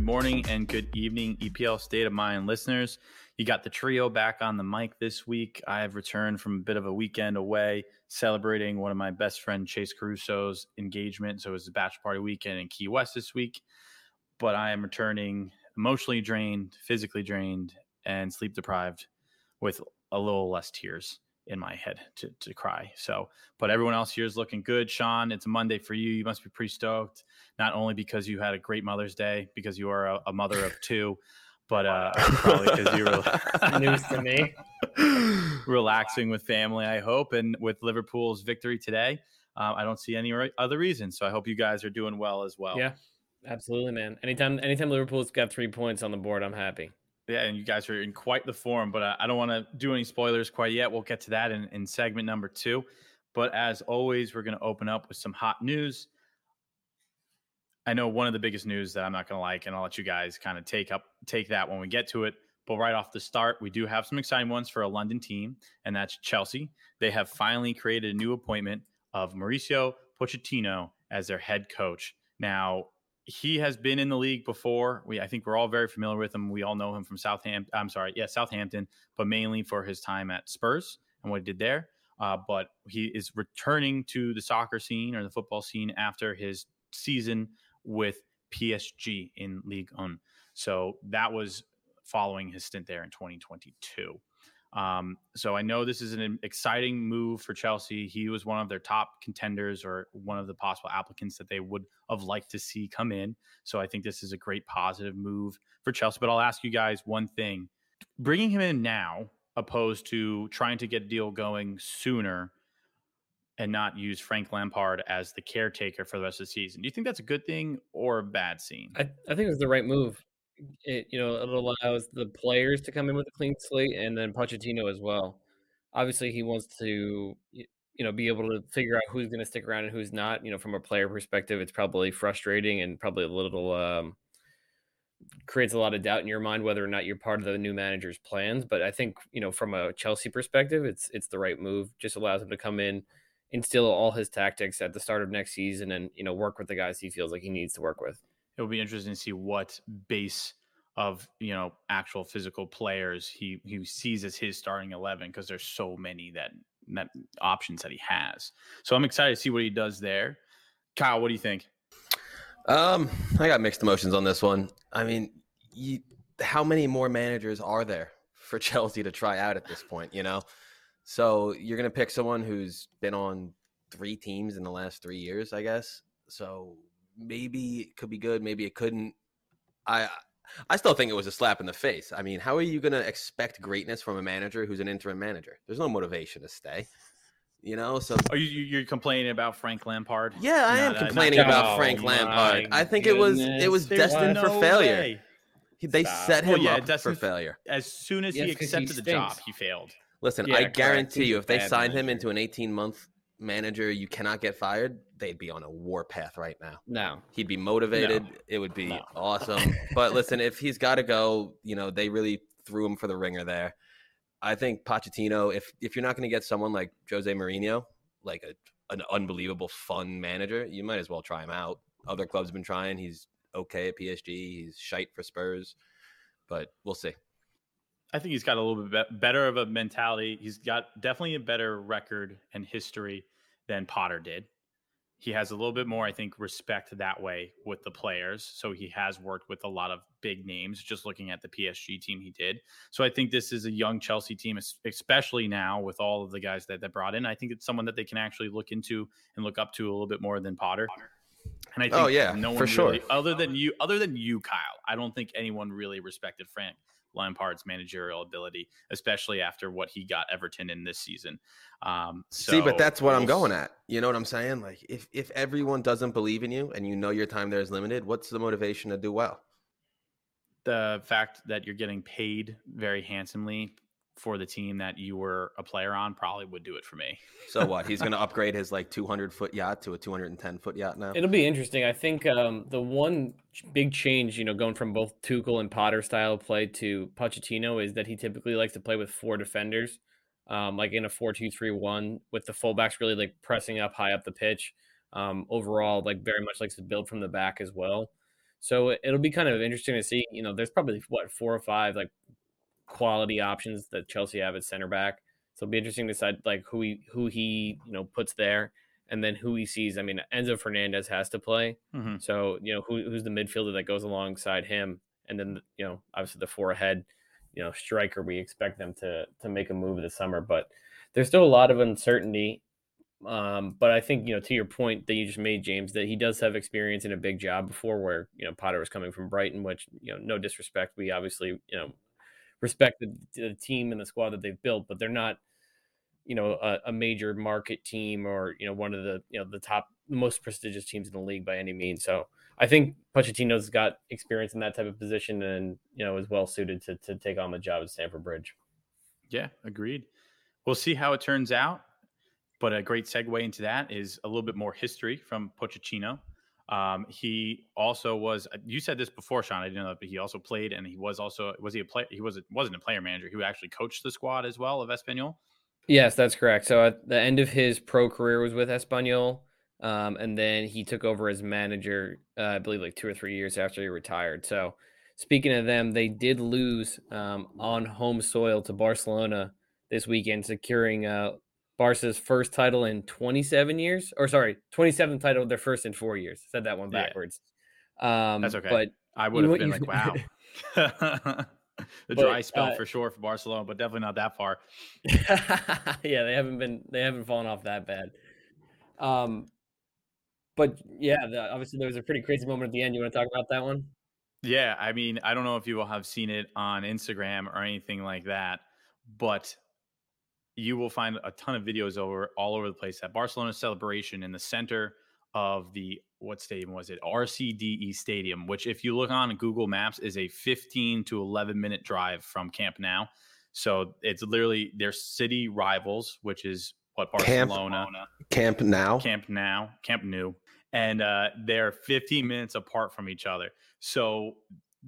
good morning and good evening, EPL State of Mind listeners. You got the trio back on the mic this week. I have returned from a bit of a weekend away celebrating one of my best friend Chase Caruso's engagement. So it was a bachelor party weekend in Key West this week. But I am returning emotionally drained, physically drained, and sleep deprived with a little less tears in my head to, to cry. So, but everyone else here is looking good. Sean, it's a Monday for you. You must be pretty stoked, not only because you had a great Mother's Day, because you are a, a mother of two, but uh, probably because you were news to me. relaxing with family, I hope, and with Liverpool's victory today. Uh, I don't see any other reason. So I hope you guys are doing well as well. Yeah, absolutely, man. Anytime, anytime Liverpool's got three points on the board, I'm happy. Yeah, and you guys are in quite the form, but uh, I don't want to do any spoilers quite yet. We'll get to that in, in segment number two. But as always, we're going to open up with some hot news. I know one of the biggest news that I'm not going to like, and I'll let you guys kind of take up take that when we get to it. But right off the start, we do have some exciting ones for a London team, and that's Chelsea. They have finally created a new appointment of Mauricio Pochettino as their head coach. Now, he has been in the league before. We I think we're all very familiar with him. We all know him from Southampton. I'm sorry, yeah, Southampton, but mainly for his time at Spurs and what he did there. Uh, but he is returning to the soccer scene or the football scene after his season with PSG in Ligue 1. So that was following his stint there in 2022. Um, so I know this is an exciting move for Chelsea. He was one of their top contenders or one of the possible applicants that they would have liked to see come in. So I think this is a great positive move for Chelsea. But I'll ask you guys one thing bringing him in now, opposed to trying to get a deal going sooner and not use Frank Lampard as the caretaker for the rest of the season. Do you think that's a good thing or a bad scene? I, I think it was the right move it you know it allows the players to come in with a clean slate and then Pochettino as well. Obviously, he wants to you know be able to figure out who's going to stick around and who's not. You know, from a player perspective, it's probably frustrating and probably a little um, creates a lot of doubt in your mind whether or not you're part of the new manager's plans. But I think you know from a Chelsea perspective, it's it's the right move. Just allows him to come in, instill all his tactics at the start of next season, and you know work with the guys he feels like he needs to work with. It'll be interesting to see what base of you know actual physical players he he sees as his starting 11 because there's so many that that options that he has. So i'm excited to see what he does there. Kyle what do you think? Um i got mixed emotions on this one. I mean you, how many more managers are there for chelsea to try out at this point you know so you're gonna pick someone who's been on three teams in the last three years i guess so maybe it could be good, maybe it couldn't. I I still think it was a slap in the face. I mean, how are you going to expect greatness from a manager who's an interim manager? There's no motivation to stay. You know, so are you you're complaining about Frank Lampard? Yeah, I am complaining about oh Frank Lampard. I think goodness. it was it was There's destined no for failure. Way. They Stop. set him well, yeah, up for failure. As soon as yes, he accepted he the job, he failed. Listen, yeah, I guarantee you, if they signed him into an 18 month manager you cannot get fired, they'd be on a war path right now. No. He'd be motivated. No. It would be no. awesome. but listen, if he's got to go, you know, they really threw him for the ringer there. I think Pochettino, if if you're not going to get someone like Jose Mourinho, like a an unbelievable fun manager, you might as well try him out. Other clubs have been trying. He's okay at PSG. He's shite for Spurs, but we'll see. I think he's got a little bit better of a mentality. He's got definitely a better record and history than Potter did. He has a little bit more, I think, respect that way with the players. So he has worked with a lot of big names, just looking at the PSG team he did. So I think this is a young Chelsea team, especially now with all of the guys that they brought in. I think it's someone that they can actually look into and look up to a little bit more than Potter. And I oh, think oh, yeah, no one for really, sure. other than you, other than you, Kyle, I don't think anyone really respected Frank Lampard's managerial ability, especially after what he got Everton in this season. Um, so See, but that's what I'm going at. You know what I'm saying? Like, if if everyone doesn't believe in you and you know your time there is limited, what's the motivation to do well? The fact that you're getting paid very handsomely for the team that you were a player on probably would do it for me. so what? He's going to upgrade his like 200 foot yacht to a 210 foot yacht now. It'll be interesting. I think um, the one big change, you know, going from both Tuchel and Potter style play to Pochettino is that he typically likes to play with four defenders, um, like in a four-two-three-one, with the fullbacks really like pressing up high up the pitch. Um, overall, like very much likes to build from the back as well. So it'll be kind of interesting to see. You know, there's probably what four or five like quality options that Chelsea have at center back. So it'll be interesting to decide like who he who he you know puts there, and then who he sees. I mean, Enzo Fernandez has to play, Mm-hmm. so you know who, who's the midfielder that goes alongside him, and then you know obviously the four ahead, you know striker. We expect them to to make a move this summer, but there's still a lot of uncertainty. Um, but I think you know to your point that you just made, James, that he does have experience in a big job before, where you know Potter was coming from Brighton, which you know no disrespect, we obviously you know respect the, the team and the squad that they've built, but they're not you know a, a major market team or you know one of the you know the top most prestigious teams in the league by any means. So I think Pochettino's got experience in that type of position and you know is well suited to to take on the job at Stamford Bridge. Yeah, agreed. We'll see how it turns out. But a great segue into that is a little bit more history from Pochettino. Um, he also was. You said this before, Sean. I didn't know that, but he also played, and he was also was he a player? He was wasn't a player manager. He actually coached the squad as well of Espanyol. Yes, that's correct. So at the end of his pro career was with Espanyol, um, and then he took over as manager, uh, I believe, like two or three years after he retired. So speaking of them, they did lose um, on home soil to Barcelona this weekend, securing uh, Barca's first title in 27 years, or sorry, 27th title, their first in four years. Said that one Yeah. backwards. Um, That's okay. But I would have been like, wow. the But, dry spell uh, for sure for Barcelona, but definitely not that far. yeah, they haven't been they haven't fallen off that bad. Um, but yeah, the, obviously there was a pretty crazy moment at the end. You want to talk about that one? Yeah, I mean, I don't know if you will have seen it on Instagram or anything like that, but you will find a ton of videos over all over the place. That Barcelona celebration in the center of the what stadium was it? RCDE Stadium, which if you look on Google Maps is a 15 to 11 minute drive from Camp Nou. So it's literally their city rivals, which is what Camp- Barcelona. Camp now. Camp Now, Camp New, and uh, they're 15 minutes apart from each other. So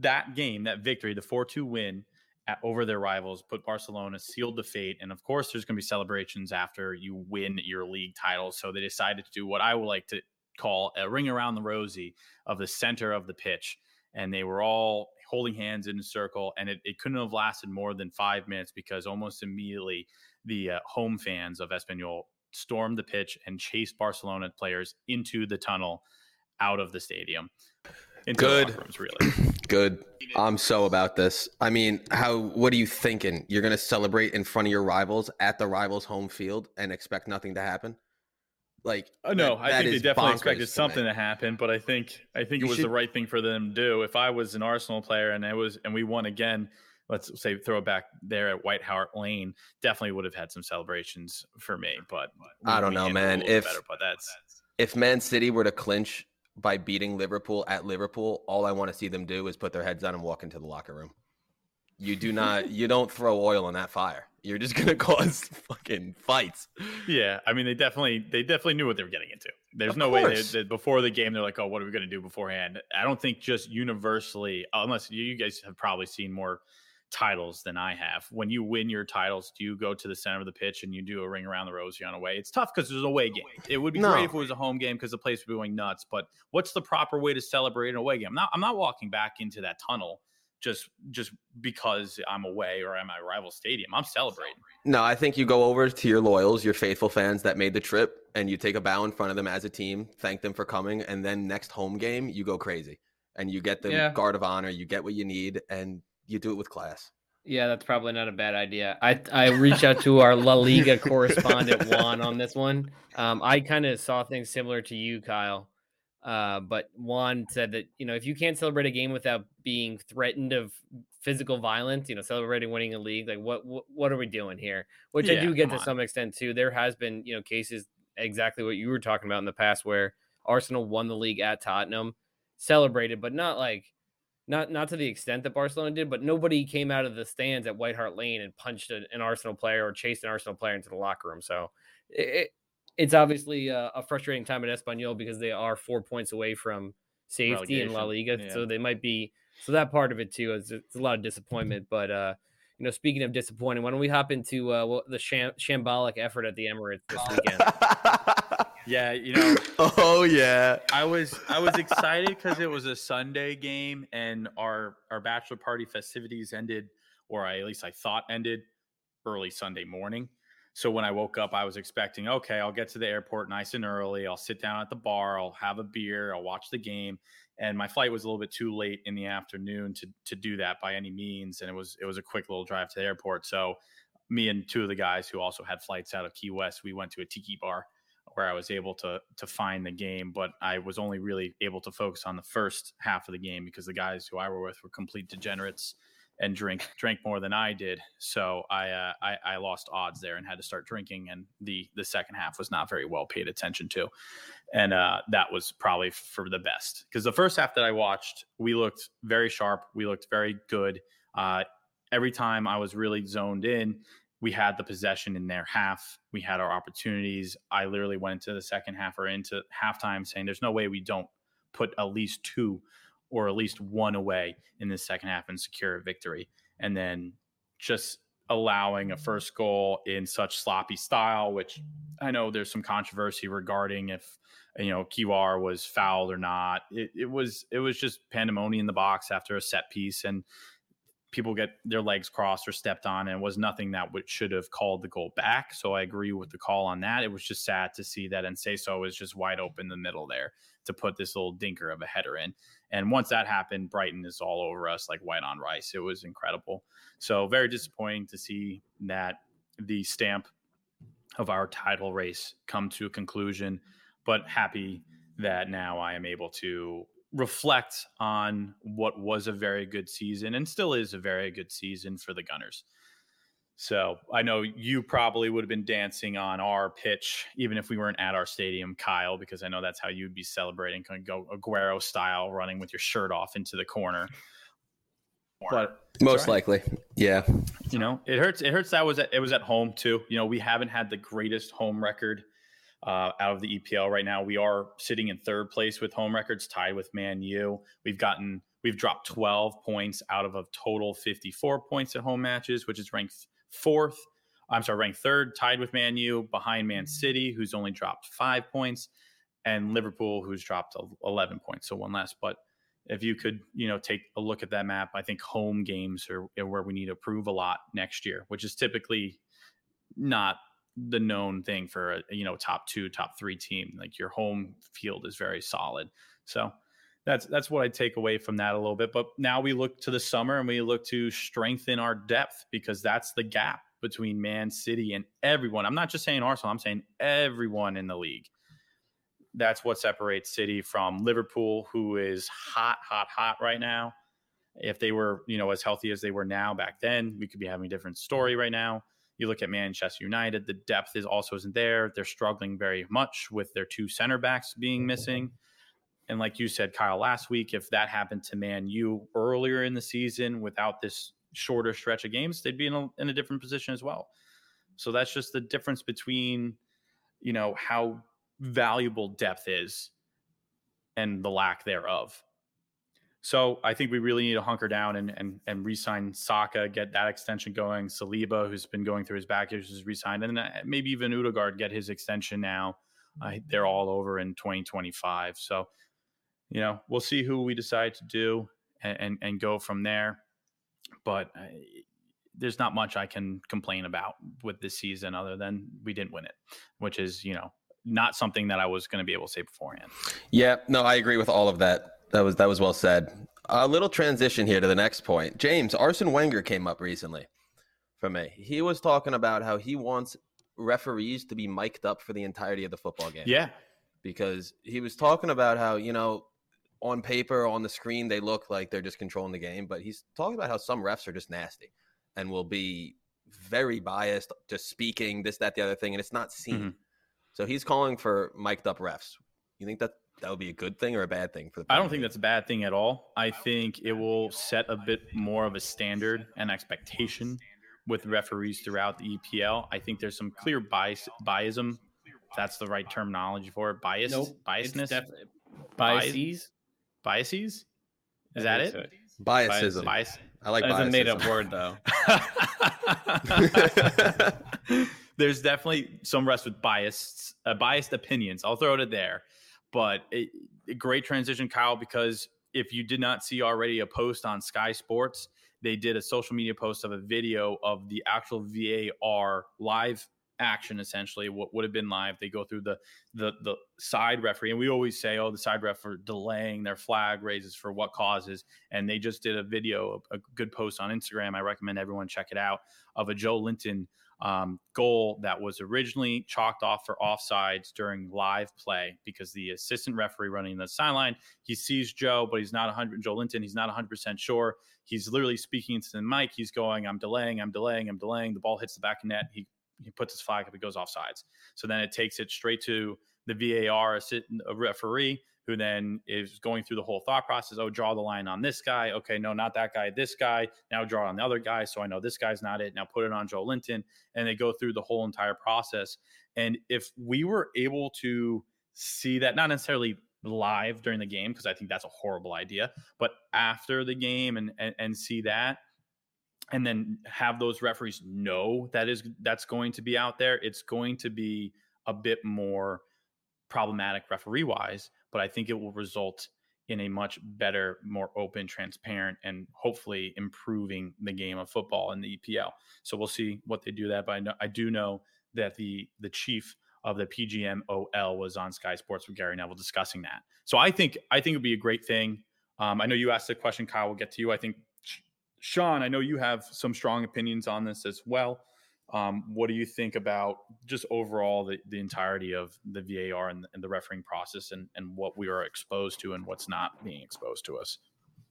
that game, that victory, the 4 2 win at, over their rivals, put Barcelona, sealed the fate. And of course, there's going to be celebrations after you win your league title. So they decided to do what I would like to call a ring around the rosy of the center of the pitch. And they were all holding hands in a circle. And it, it couldn't have lasted more than five minutes because almost immediately the uh, home fans of Espanyol stormed the pitch and chased Barcelona players into the tunnel out of the stadium. Into Good. rooms, really. Good. I'm so about this. I mean, how? What are you thinking? You're gonna celebrate in front of your rivals at the rivals' home field and expect nothing to happen? Like, Uh, no, that- I that think they definitely expected to me. something to happen, but I think I think You it was should- the right thing for them to do. If I was an Arsenal player and it was and we won again, let's say throw it back there at White Hart Lane, definitely would have had some celebrations for me. But I don't know, handled it a man. If- better, but that's If Man City were to clinch by beating Liverpool at Liverpool, all I want to see them do is put their heads down and walk into the locker room. You do not. you don't throw oil on that fire. You're just gonna cause fucking fights. Yeah, I mean, they definitely they definitely knew what they were getting into. There's Of no way they, course. that before the game they're like, oh, what are we going to do beforehand? I don't think just universally, unless you guys have probably seen more titles than I have. When you win your titles, do you go to the center of the pitch and you do a ring around the rosy on away? It's tough because there's a away game. It would be No. great if it was a home game because the place would be going nuts. But what's the proper way to celebrate an away game? I'm not, I'm not walking back into that tunnel just just because I'm away or at my rival stadium. I'm celebrating. No, I think you go over to your loyals, your faithful fans that made the trip, and you take a bow in front of them as a team, thank them for coming, and then next home game you go crazy and you get the Yeah. guard of honor, you get what you need, and you do it with class. Yeah, that's probably not a bad idea. I I reached out to our La Liga correspondent Juan on this one. Um, I kind of saw things similar to you, Kyle. Uh, but Juan said that you know if you can't celebrate a game without being threatened of physical violence, you know, celebrating winning a league, like what what, what are we doing here? Which I do get to on. some extent too. There has been you know cases exactly what you were talking about in the past where Arsenal won the league at Tottenham, celebrated, but not like not not to the extent that Barcelona did, but nobody came out of the stands at White Hart Lane and punched an, an Arsenal player or chased an Arsenal player into the locker room. So it, it's obviously a, a frustrating time at Espanyol because they are four points away from safety in La Liga. Relegation, So they might be so that part of it too is it's a lot of disappointment. But uh, you know, speaking of disappointing, why don't we hop into uh, the sham- shambolic effort at the Emirates this weekend? Yeah, you know, oh yeah. I was I was excited because it was a Sunday game and our our bachelor party festivities ended, or I, at least I thought ended early Sunday morning. So when I woke up, I was expecting, okay, I'll get to the airport nice and early. I'll sit down at the bar. I'll have a beer. I'll watch the game. And my flight was a little bit too late in the afternoon to to do that by any means. And it was it was a quick little drive to the airport. So me and two of the guys who also had flights out of Key West, we went to a tiki bar where I was able to to find the game, but I was only really able to focus on the first half of the game because the guys who I were with were complete degenerates and drink drank more than I did. So I, uh, I I lost odds there and had to start drinking. And the the second half was not very well paid attention to, and uh, that was probably for the best because the first half that I watched, we looked very sharp. We looked very good. Uh, every time I was really zoned in, we had the possession in their half. We had our opportunities. I literally went into the second half or into halftime saying, "There's no way we don't put at least two or at least one away in the second half and secure a victory." And then just allowing a first goal in such sloppy style, which I know there's some controversy regarding if you know Kiwior was fouled or not. It, it was it was just pandemonium in the box after a set piece, and people get their legs crossed or stepped on, and it was nothing that would, should have called the goal back. So I agree with the call on that. It was just sad to see that Enciso was just wide open in the middle there to put this little dinker of a header in. And once that happened, Brighton is all over us like white on rice. It was incredible. So very disappointing to see that the stamp of our title race come to a conclusion, but happy that now I am able to reflect on what was a very good season and still is a very good season for the Gunners. So I know you probably would have been dancing on our pitch, even if we weren't at our stadium, Kyle, because I know that's how you'd be celebrating, kind of go Aguero style, running with your shirt off into the corner. But most right. likely, yeah. You know, it hurts. It hurts that was at, it was at home too. You know, we haven't had the greatest home record uh, out of the EPL right now. We are sitting in third place with home records, tied with Man U. We've gotten we've dropped 12 points out of a total 54 points at home matches, which is ranked fourth. I'm sorry, ranked third, tied with Man U, behind Man City, who's only dropped five points, and Liverpool, who's dropped 11 points, so one less. But if you could, you know, take a look at that map, I think home games are where we need to prove a lot next year, which is typically not the known thing for a you know top two, top three team. Like your home field is very solid. So that's that's what I take away from that a little bit. But now we look to the summer and we look to strengthen our depth because that's the gap between Man City and everyone. I'm not just saying Arsenal, I'm saying everyone in the league. That's what separates City from Liverpool, who is hot, hot, hot right now. If they were, you know, as healthy as they were now back then, we could be having a different story right now. You look at Manchester United, the depth is also isn't there. They're struggling very much with their two center backs being mm-hmm. missing. And like you said, Kyle, last week, if that happened to Man U earlier in the season without this shorter stretch of games, they'd be in a, in a different position as well. So that's just the difference between, you know, how valuable depth is and the lack thereof. So I think we really need to hunker down and and and re-sign Saka, get that extension going. Saliba, who's been going through his back issues, is re-signed, and uh, maybe even Odegaard get his extension now. Uh, they're all over in 2025. So, you know, we'll see who we decide to do and and, and go from there. But uh, there's not much I can complain about with this season other than we didn't win it, which is you know not something that I was going to be able to say beforehand. Yeah, no, I agree with all of that. That was that was well said. A little transition here to the next point. James Arsene Wenger came up recently for me. He was talking about how he wants referees to be mic'd up for the entirety of the football game. Yeah, because he was talking about how you know on paper on the screen they look like they're just controlling the game, but he's talking about how some refs are just nasty and will be very biased, just speaking this, that, the other thing, and it's not seen. Mm-hmm. So he's calling for mic'd up refs. You think that that would be a good thing or a bad thing for the? I don't think that's a bad thing at all. I think it will set a bit more of a standard and expectation with referees throughout the EPL. I think there's some clear bias, biasm. that's the right terminology for it. Bias, nope, biasness, def- biases, biases. Is that it? Biasism. Bias. I like. That's a made up word, though. there's definitely some rest with biased uh, biased opinions. I'll throw it there, but a, a great transition, Kyle, because if you did not see already a post on Sky Sports, they did a social media post of a video of the actual VAR live action essentially what would have been live. They go through the the the side referee and we always say oh the side ref are delaying their flag raises for what causes and they just did a video a good post on instagram. I recommend everyone check it out of a Joelinton um, goal that was originally chalked off for offsides during live play because the assistant referee running the sideline he sees Joe, but he's not 100. Joelinton, he's not 100 percent sure. He's literally speaking into the mic. He's going, "I'm delaying, I'm delaying, I'm delaying." The ball hits the back of net. He he puts his flag up, it goes offsides. So then it takes it straight to the VAR a referee who then is going through the whole thought process. Oh, draw the line on this guy. Okay, no, not that guy. This guy. Now draw on the other guy. So I know this guy's not it. Now put it on Joelinton and they go through the whole entire process. And if we were able to see that, not necessarily live during the game, because I think that's a horrible idea, but after the game and, and, and see that and then have those referees know that is that's going to be out there it's going to be a bit more problematic referee wise but i think it will result in a much better more open transparent and hopefully improving the game of football in the epl so we'll see what they do that but i, know, I do know that the the chief of the pgmol was on sky sports with gary neville discussing that. So i think i think it would be a great thing. Um, i know you asked the question kyle we'll get to you. I think Sean, I know you have some strong opinions on this as well. Um, what do you think about just overall the, the entirety of the VAR and, and the refereeing process and, and what we are exposed to and what's not being exposed to us?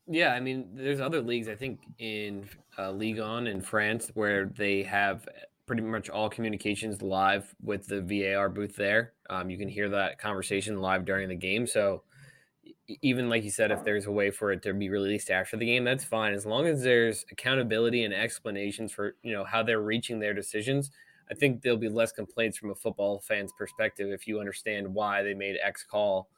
Yeah, I mean, there's other leagues, I think, in uh, Ligue 1 in France where they have pretty much all communications live with the VAR booth there. Um, you can hear that conversation live during the game. So even like you said, if there's a way for it to be released after the game, that's fine. As long as there's accountability and explanations for you know how they're reaching their decisions, I think there'll be less complaints from a football fan's perspective if you understand why they made X call.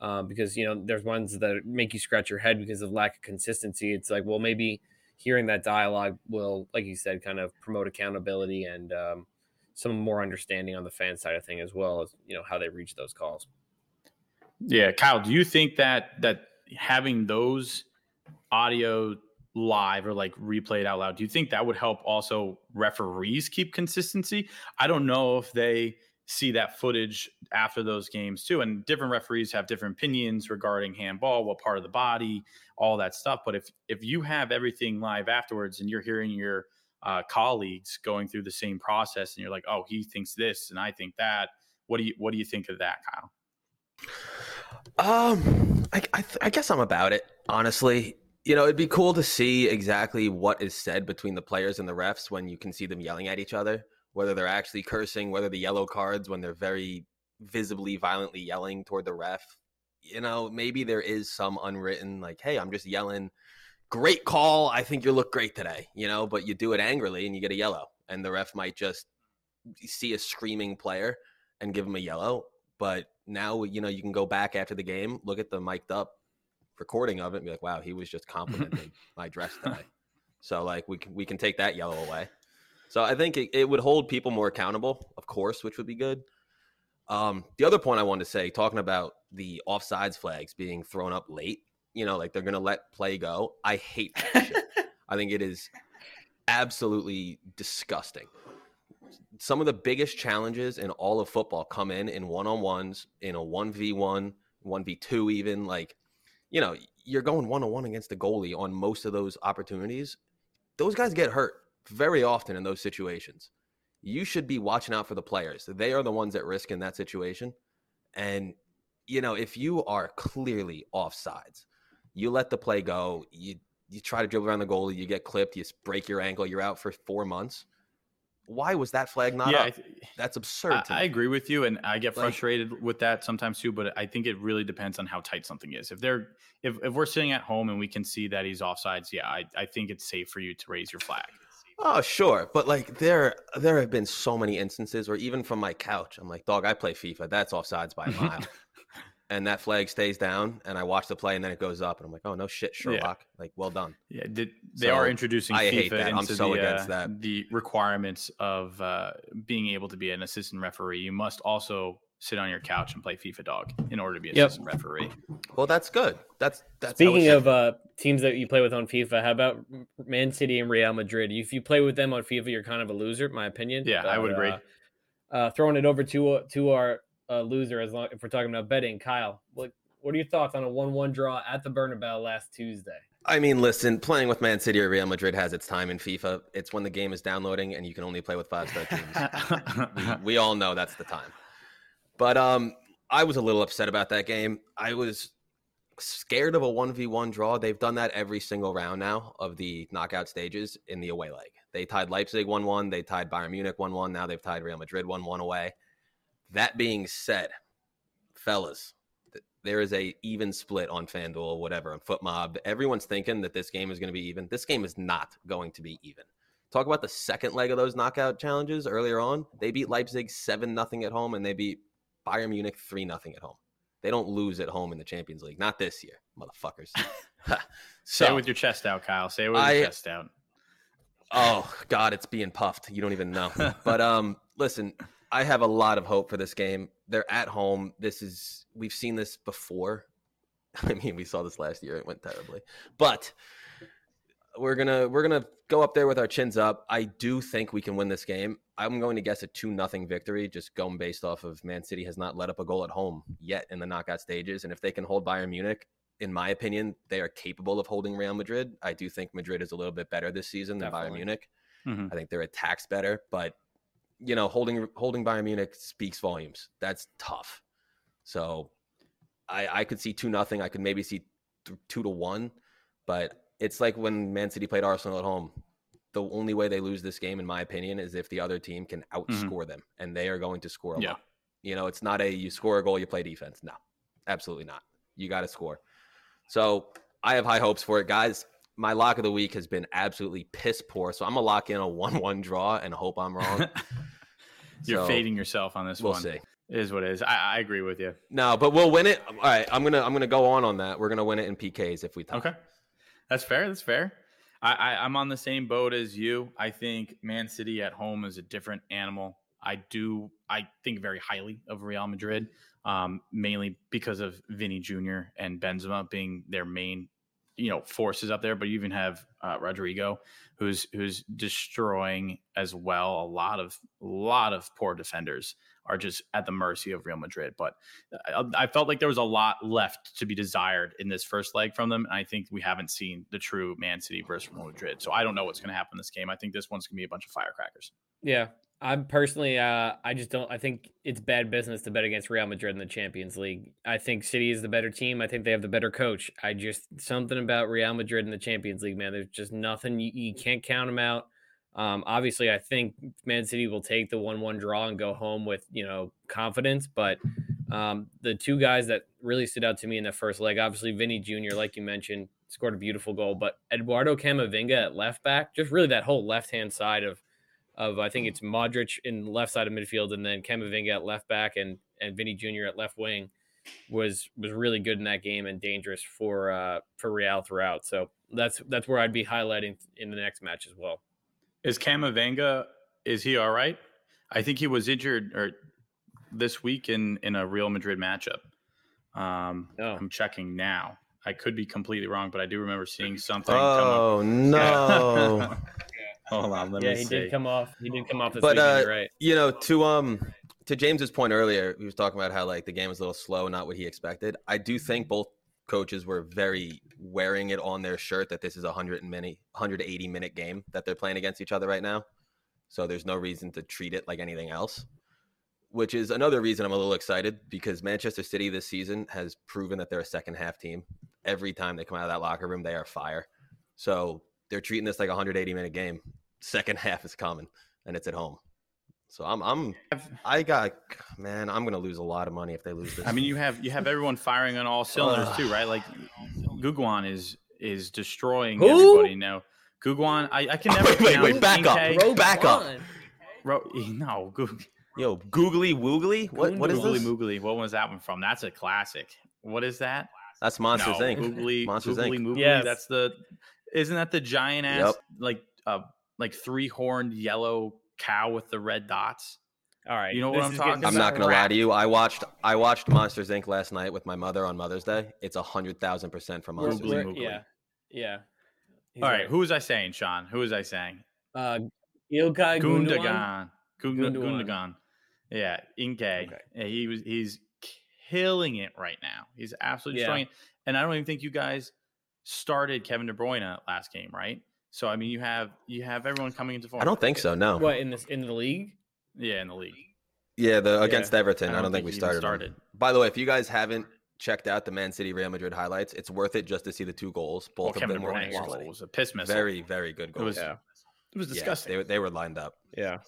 Um, because you know there's ones that make you scratch your head because of lack of consistency. It's like, well, maybe hearing that dialogue will, like you said, kind of promote accountability and um, some more understanding on the fan side of thing as well as you know how they reach those calls. Yeah, Kyle, do you think that that having those audio live or like replayed out loud, do you think that would help also referees keep consistency? I don't know if they see that footage after those games too. And different referees have different opinions regarding handball, what part of the body, all that stuff. But if if you have everything live afterwards and you're hearing your uh, colleagues going through the same process and you're like, oh, he thinks this and I think that. What do you what do you think of that, Kyle? Um, I, I, I guess I'm about it, honestly. You know, it'd be cool to see exactly what is said between the players and the refs when you can see them yelling at each other, whether they're actually cursing, whether the yellow cards when they're very visibly, violently yelling toward the ref. You know, maybe there is some unwritten, like, hey, I'm just yelling, great call. I think you look great today, you know, but you do it angrily and you get a yellow. And the ref might just see a screaming player and give him a yellow. But now you know you can go back after the game, look at the mic'd up recording of it, and be like, "Wow, he was just complimenting my dress today." So like we can we can take that yellow away. So I think it, it would hold people more accountable, of course, which would be good. Um, the other point I wanted to say, talking about the offsides flags being thrown up late, you know, like they're gonna let play go. I hate that shit. I think it is absolutely disgusting some of the biggest challenges in all of football come in in one-on-ones in a 1v1 1v2 even like you know you're going one-on-one against the goalie on most of those opportunities those guys get hurt very often in those situations. You should be watching out for the players. They are the ones at risk in that situation. And you know if you are clearly offsides you let the play go you you try to dribble around the goalie you get clipped you break your ankle you're out for four months why was that flag not yeah, up? Th- That's absurd. I, I, agree with you, and I get frustrated with that sometimes too. But I think it really depends on how tight something is. If they're if, if we're sitting at home and we can see that he's offsides, yeah, I, I think it's safe for you to raise your flag. Oh, sure, but like there there have been so many instances where even from my couch, I'm like, dog, I play FIFA. That's offsides by a mile. and that flag stays down, and I watch the play, and then it goes up, and I'm like, oh no shit, Sherlock, like well done. Yeah, did, they So, are introducing I FIFA hate that. I'm so the, against uh, that. the requirements of uh, being able to be an assistant referee. You must also sit on your couch and play FIFA Dog in order to be an Yep. assistant referee. Well, that's good. That's that's Speaking of uh, teams that you play with on FIFA, how about Man City and Real Madrid? If you play with them on FIFA, you're kind of a loser, in my opinion. Yeah, I would agree. Uh, uh, throwing it over to uh, to our uh, loser, as long if we're talking about betting, Kyle. What what are your thoughts on a one-one draw at the Bernabeu last Tuesday? I mean, listen, playing with Man City or Real Madrid has its time in FIFA. It's when the game is downloading and you can only play with five star teams. we, we all know that's the time. But um, I was a little upset about that game. I was scared of a 1v1 draw. They've done that every single round now of the knockout stages in the away leg. They tied Leipzig 1 1. They tied Bayern Munich 1 1. Now they've tied Real Madrid 1 1 away. That being said, fellas, there is a even split on FanDuel, whatever, on FotMob. Everyone's thinking that this game is going to be even. This game is not going to be even. Talk about the second leg of those knockout challenges earlier on. They beat Leipzig 7 0 at home and they beat Bayern Munich 3 0 at home. They don't lose at home in the Champions League. Not this year, motherfuckers. Say it with your chest out, Kyle. Say it with I- your chest out. oh God, it's being puffed. You don't even know. but um, listen, I have a lot of hope for this game. They're at home. This is we've seen this before. I mean, we saw this last year. It went terribly, but we're gonna we're gonna go up there with our chins up. I do think we can win this game. I'm going to guess a two nothing victory, just going based off of Man City has not let up a goal at home yet in the knockout stages, and if they can hold Bayern Munich, in my opinion, they are capable of holding Real Madrid. I do think Madrid is a little bit better this season than Bayern. Munich. Mhm. I think their attack's better, but you know, holding holding Bayern Munich speaks volumes. That's tough. So I I could see two nothing. I could maybe see th- two to one, but it's like when Man City played Arsenal at home. The only way they lose this game, in my opinion, is if the other team can mm-hmm. outscore them, and they are going to score a Yeah. lot. You know, it's not a you score a goal, you play defense. No, absolutely not. You got to score. So I have high hopes for it, guys. My lock of the week has been absolutely piss poor. So I'm gonna lock in a one-one draw and hope I'm wrong. You're So, fading yourself on this We'll one. see. It is what it is. I, I agree with you. No, but we'll win it. All right, I'm gonna I'm gonna go on on that. We're gonna win it in PKs if we tie. Okay, that's fair. That's fair. I, I, I'm on the same boat as you. I think Man City at home is a different animal. I do. I think very highly of Real Madrid, um, mainly because of Vinny Jr. and Benzema being their main, you know, forces up there. But you even have uh, Rodrygo, who's who's destroying as well. A lot of lot of poor defenders are just at the mercy of Real Madrid. But I, I felt like there was a lot left to be desired in this first leg from them. And I think we haven't seen the true Man City versus Real Madrid. So I don't know what's going to happen in this game. I think this one's going to be a bunch of firecrackers. Yeah, I'm personally, uh, I just don't. I think it's bad business to bet against Real Madrid in the Champions League. I think City is the better team. I think they have the better coach. I just something about Real Madrid in the Champions League, man. There's just nothing you, you can't count them out. Um, obviously, I think Man City will take the one-one draw and go home with you know confidence. But um, the two guys that really stood out to me in the first leg, obviously Vinny Jr., like you mentioned, scored a beautiful goal. But Eduardo Camavinga at left back, just really that whole left-hand side of of I think it's Modric in the left side of midfield and then Camavinga at left back and and Vinny Jr. at left wing was was really good in that game and dangerous for uh for Real throughout. So that's that's where I'd be highlighting in the next match as well. Is Camavinga, is he all right? I think he was injured or this week in, in a Real Madrid matchup. Um, Oh. I'm checking now. I could be completely wrong, but I do remember seeing something. come up. Oh no! Hold on, let yeah, me he see. did come off. He did come off this But, weekend. uh, right. you know, to um to James's point earlier, he was talking about how like the game was a little slow, not what he expected. I do think both coaches were very wearing it on their shirt that this is a 100 minute 180 minute game that they're playing against each other right now. So there's no reason to treat it like anything else. Which is another reason I'm a little excited because Manchester City this season has proven that they're a second half team. Every time they come out of that locker room, they are fire. So they're treating this like a 180 minute game. Second half is coming and it's at home. So I'm I'm I got man, I'm gonna lose a lot of money if they lose this. I mean, you have you have everyone firing on all cylinders too, right? Like Guguan is is destroying Who? everybody now. Guguan, I, I can never Wait, wait, wait, pronounce back up. Rogue Back up. Ro- no, Gug- Yo, googly woogly. What what is Googly this? Moogly. What was that one from? That's a classic. What is that? That's Monsters no, Inc. Googly, Monsters Googly Inc. Moogly. Yes. That's the. Isn't that the giant ass Yep. like uh like three horned yellow cow with the red dots? All right. You know what I'm talking getting I'm not gonna lie to you. I watched I watched Monsters Inc. last night with my mother on Mother's Day. It's a hundred thousand percent from We're- Monsters Googly we're- Inc. Moogly. Yeah. Yeah. He's All right, who was I saying, Sean? Who was I saying? Uh, Ilkay Gundogan. Gundogan. Gundogan. Gundogan. Gundogan. Yeah, Inke. Okay. Yeah, he was. He's killing it right now. He's absolutely Yeah. destroying it. And I don't even think you guys started Kevin De Bruyne last game, right? So I mean, you have you have everyone coming into form. I don't think so. No. What in this in the league? Yeah, in the league. Yeah, the against Everton. I don't, think, we he even started. started. started. By the way, if you guys haven't checked out the Man City Real Madrid highlights, it's worth it just to see the two goals. Well, Both of Kevin them were Bruyne's goal was a piss missile. Very, very good goals. was- Yeah. it was Yeah, disgusting. they, were- they were lined up. Yeah.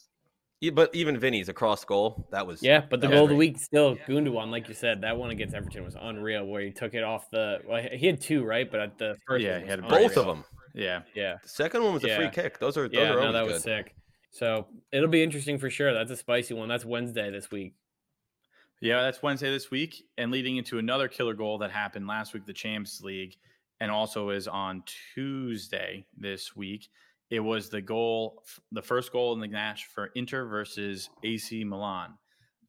Yeah, but even Vinny's across goal. That was Yeah, but the goal was of the week still Gundogan, like you said, that one against Everton was unreal. Where he took it off the. Well, he had two, right? But at the first, Yeah, one he had both of them. Yeah. Yeah, The second one was a free kick. Those are those yeah, are no, that good. was sick. So it'll be interesting for sure. That's a spicy one. That's Wednesday this week. Yeah, that's Wednesday this week, and leading into another killer goal that happened last week, the Champions League, and also is on Tuesday this week. It was the goal, the first goal in the match for Inter versus AC Milan.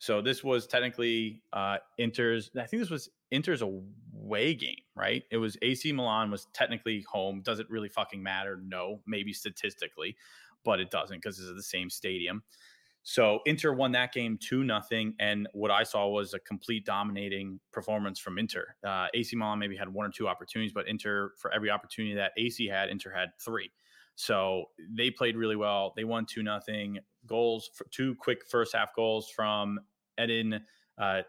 So this was technically uh, Inter's. I think this was Inter's away game, right? It was AC Milan was technically home. Does it really fucking matter? No, maybe statistically, but it doesn't because it's the same stadium. So Inter won that game two nothing, and what I saw was a complete dominating performance from Inter. Uh, AC Milan maybe had one or two opportunities, but Inter for every opportunity that AC had, Inter had three. So they played really well. They won two nothing. Goals for two quick first half goals from Edin. Uh,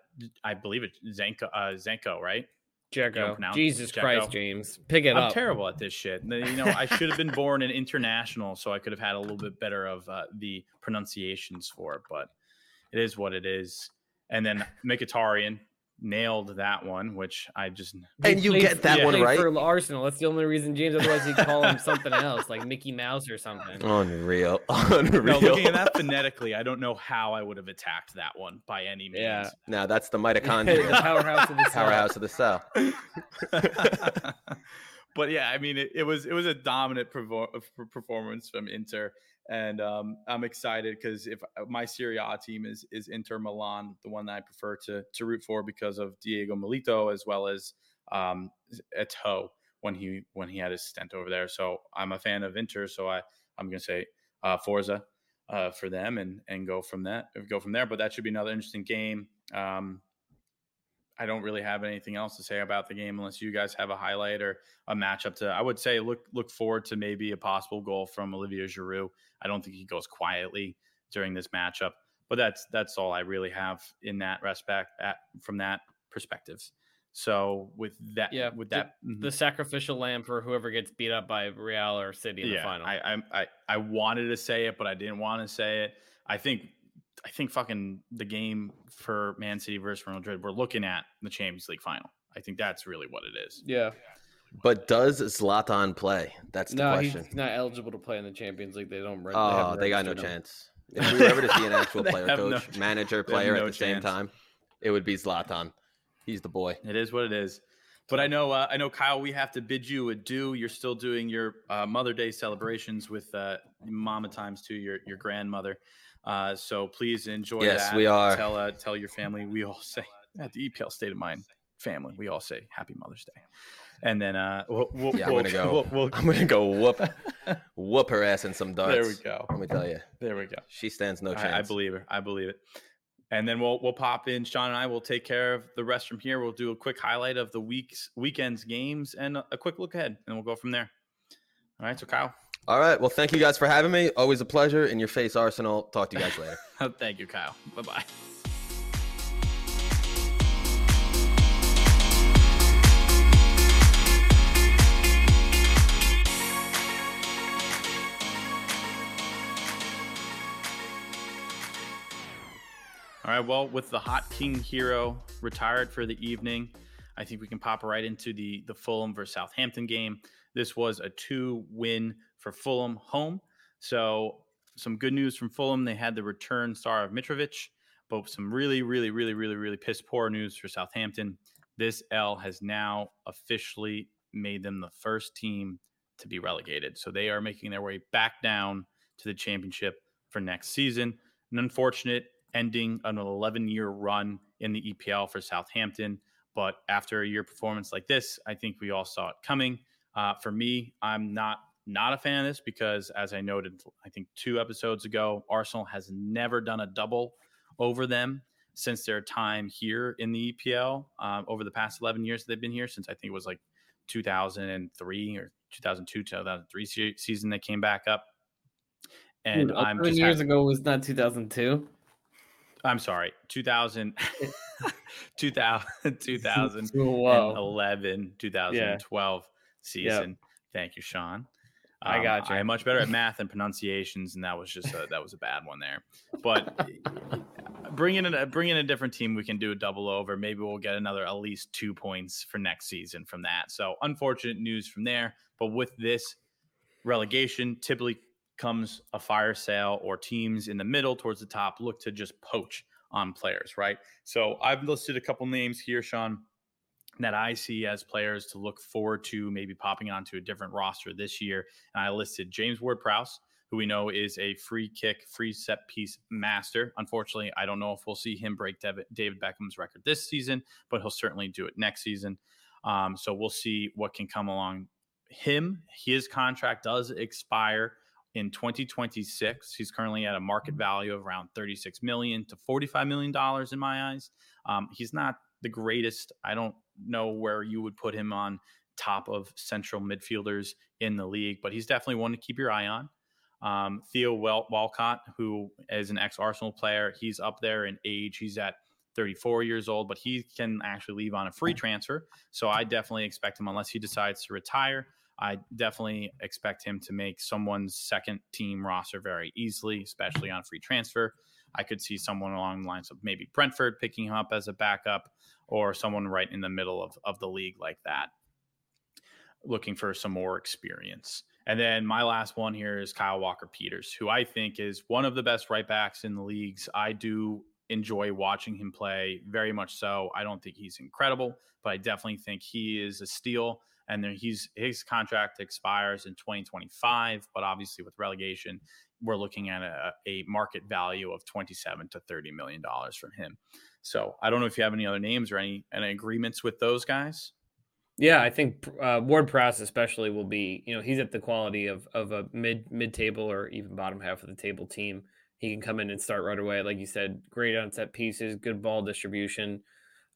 I believe it Zanko, uh, Zanko, right? Jericho. Jesus Dzeko. Christ, James, pick it I'm up. terrible at this shit. You know, I should have been born an international, so I could have had a little bit better of uh, the pronunciations for it. But it is what it is. And then Mkhitaryan nailed that one, which I just And you played get that he one played right. for Arsenal. That's the only reason, James. Otherwise, he'd call him something else, like Mickey Mouse or something. Unreal. unreal. no Unreal. looking at that phonetically. I don't know how I would have attacked that one by any means. Yeah. now that's the mitochondria, the mitochondria. powerhouse of the cell. Powerhouse of the cell. but yeah, I mean, it, it was it was a dominant pervo- uh, performance from Inter, and um, I'm excited because if uh, my Serie A team is is Inter Milan, the one that I prefer to to root for because of Diego Milito as well as um, Eto'o when he when he had his stint over there. So I'm a fan of Inter, so I I'm gonna say uh, Forza uh, for them and and go from that go from there. But that should be another interesting game. Um, I don't really have anything else to say about the game unless you guys have a highlight or a matchup to. I would say look look forward to maybe a possible goal from Olivier Giroud. I don't think he goes quietly during this matchup, but that's that's all I really have in that respect at, from that perspective. So with that, Yeah, with the- that, mhm. The sacrificial lamb for whoever gets beat up by Real or City in the final. I I I wanted to say it, but I didn't want to say it. I think I think fucking the game for Man City versus Real Madrid. We're looking at the Champions League final. I think that's really what it is. yeah. But does Zlatan play? That's the No, question. he's not eligible to play in the Champions League. They don't. re- Oh, haven't they got no him. chance. If we were ever to see an actual player, have no coach, manager, player no at the same time, it would be Zlatan. He's the boy. It is what it is. But I know, uh, I know, Kyle. We have to bid you adieu. You're still doing your uh, Mother Day celebrations with uh, Mama times to your your grandmother. Uh, so please enjoy Yes, that. we are. Tell uh, tell your family. We all say at the EPL State of Mind family. We all say Happy Mother's Day. And then uh, we'll, we'll, Yeah, I'm we'll, gonna go. We'll, we'll- I'm gonna go whoop, whoop her ass in some darts. there we go. Let me tell you, There we go. she stands no chance. I, I believe her. I believe it. And then we'll we'll pop in. Sean and I will take care of the rest from here. We'll do a quick highlight of the week's weekend's games and a quick look ahead, and we'll go from there. All right. So Kyle, All right. Well, thank you guys for having me. Always a pleasure. In your face, Arsenal. Talk to you guys later. Oh, thank you, Kyle. Bye bye. All right. Well, with the hot King hero retired for the evening, I think we can pop right into the the Fulham versus Southampton game. This was a two win for Fulham home. So some good news from Fulham. They had the return star of Mitrovic. but some really, really, really, really, really piss poor news for Southampton. This L has now officially made them the first team to be relegated. So they are making their way back down to the championship for next season. An unfortunate ending an 11 year run in the EPL for Southampton. But after a year performance like this, I think we all saw it coming. Uh, for me, I'm not not a fan of this because, as I noted, I think two episodes ago, Arsenal has never done a double over them since their time here in the EPL um, over the past 11 years they've been here. Since I think it was like 2003 or 2002, 2003 season they came back up. And Dude, I'm just years ago was not 2002. I'm sorry, 2000, 2000 2011, 2012 yeah. season. Yep. Thank you, Sean. Um, I got you. I'm much better at math and pronunciations, and that was just a, that was a bad one there. But bringing in a bringing a different team, we can do a double over. Maybe we'll get another at least two points for next season from that. So unfortunate news from there. But with this relegation, typically comes a fire sale or teams in the middle towards the top look to just poach on players, right? So I've listed a couple names here, Sean, that I see as players to look forward to maybe popping onto a different roster this year. And I listed James Ward Prowse, who we know is a free kick, free set piece master. Unfortunately, I don't know if we'll see him break David Beckham's record this season, but he'll certainly do it next season. Um, so we'll see what can come along him. His contract does expire in 2026. He's currently at a market value of around 36 million to 45 million dollars in my eyes. Um, he's not the greatest. I don't know where you would put him on top of central midfielders in the league, but he's definitely one to keep your eye on. Um, Theo Walcott, who is an ex Arsenal player, he's up there in age. He's at 34 years old, but he can actually leave on a free transfer. So I definitely expect him, unless he decides to retire, I definitely expect him to make someone's second team roster very easily, especially on free transfer. I could see someone along the lines of maybe Brentford picking him up as a backup or someone right in the middle of, of the league like that, looking for some more experience. And then my last one here is Kyle Walker Peters, who I think is one of the best right backs in the leagues. I do enjoy watching him play very much so. I don't think he's incredible, but I definitely think he is a steal. And then he's his contract expires in 2025, but obviously with relegation, we're looking at a, a market value of 27 to 30 million dollars from him. So I don't know if you have any other names or any any agreements with those guys. Yeah, I think uh, Ward Prowse especially will be. You know, he's at the quality of of a mid mid table or even bottom half of the table team. He can come in and start right away, like you said. Great on set pieces, good ball distribution.